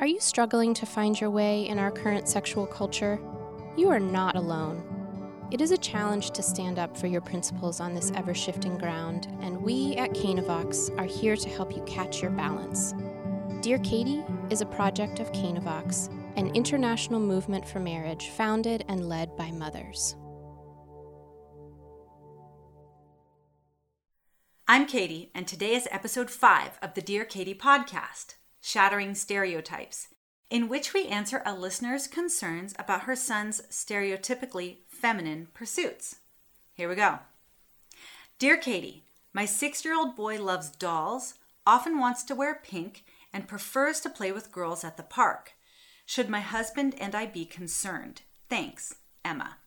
Are you struggling to find your way in our current sexual culture? You are not alone. It is a challenge to stand up for your principles on this ever shifting ground, and we at Canavox are here to help you catch your balance. Dear Katie is a project of Canavox, an international movement for marriage founded and led by mothers. I'm Katie, and today is episode 5 of the Dear Katie podcast. Shattering Stereotypes, in which we answer a listener's concerns about her son's stereotypically feminine pursuits. Here we go. Dear Katie, my six year old boy loves dolls, often wants to wear pink, and prefers to play with girls at the park. Should my husband and I be concerned? Thanks, Emma.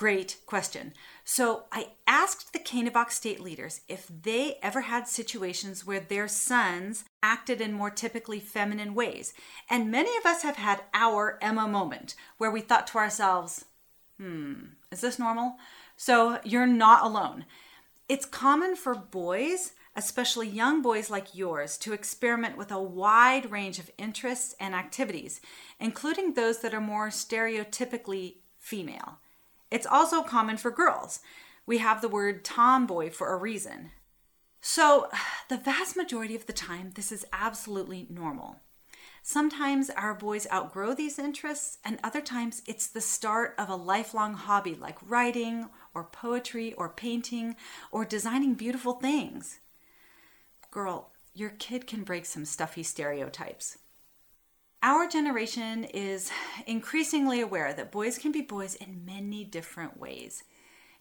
Great question. So I asked the Canavox state leaders if they ever had situations where their sons acted in more typically feminine ways. And many of us have had our Emma moment where we thought to ourselves, hmm, is this normal? So you're not alone. It's common for boys, especially young boys like yours, to experiment with a wide range of interests and activities, including those that are more stereotypically female. It's also common for girls. We have the word tomboy for a reason. So, the vast majority of the time, this is absolutely normal. Sometimes our boys outgrow these interests, and other times it's the start of a lifelong hobby like writing, or poetry, or painting, or designing beautiful things. Girl, your kid can break some stuffy stereotypes. Our generation is increasingly aware that boys can be boys in many different ways.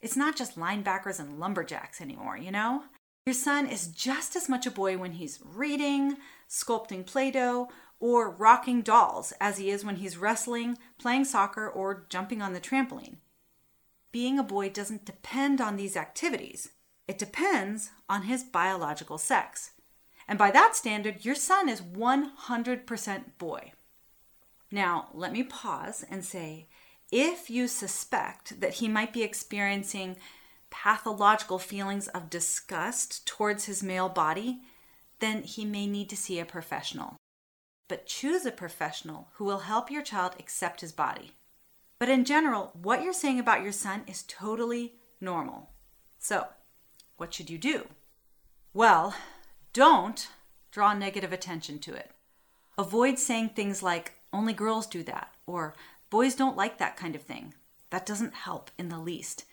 It's not just linebackers and lumberjacks anymore, you know? Your son is just as much a boy when he's reading, sculpting Play Doh, or rocking dolls as he is when he's wrestling, playing soccer, or jumping on the trampoline. Being a boy doesn't depend on these activities, it depends on his biological sex. And by that standard, your son is 100% boy. Now, let me pause and say if you suspect that he might be experiencing pathological feelings of disgust towards his male body, then he may need to see a professional. But choose a professional who will help your child accept his body. But in general, what you're saying about your son is totally normal. So, what should you do? Well, don't draw negative attention to it. Avoid saying things like, only girls do that, or boys don't like that kind of thing. That doesn't help in the least.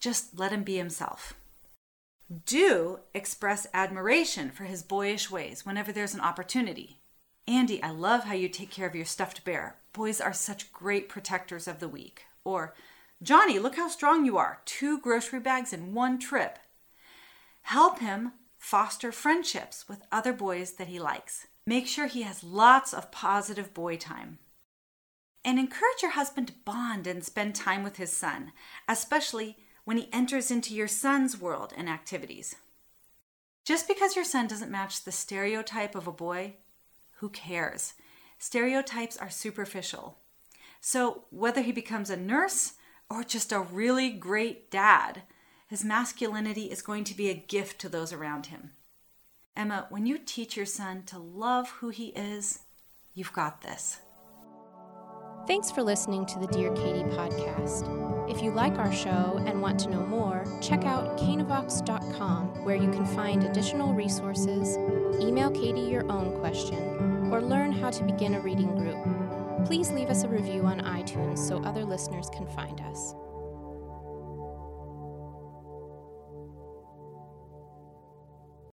Just let him be himself. Do express admiration for his boyish ways whenever there's an opportunity. Andy, I love how you take care of your stuffed bear. Boys are such great protectors of the weak. Or, Johnny, look how strong you are. Two grocery bags in one trip. Help him foster friendships with other boys that he likes. Make sure he has lots of positive boy time. And encourage your husband to bond and spend time with his son, especially when he enters into your son's world and activities. Just because your son doesn't match the stereotype of a boy, who cares? Stereotypes are superficial. So, whether he becomes a nurse or just a really great dad, his masculinity is going to be a gift to those around him. Emma, when you teach your son to love who he is, you've got this. Thanks for listening to the Dear Katie podcast. If you like our show and want to know more, check out canavox.com where you can find additional resources, email Katie your own question, or learn how to begin a reading group. Please leave us a review on iTunes so other listeners can find us.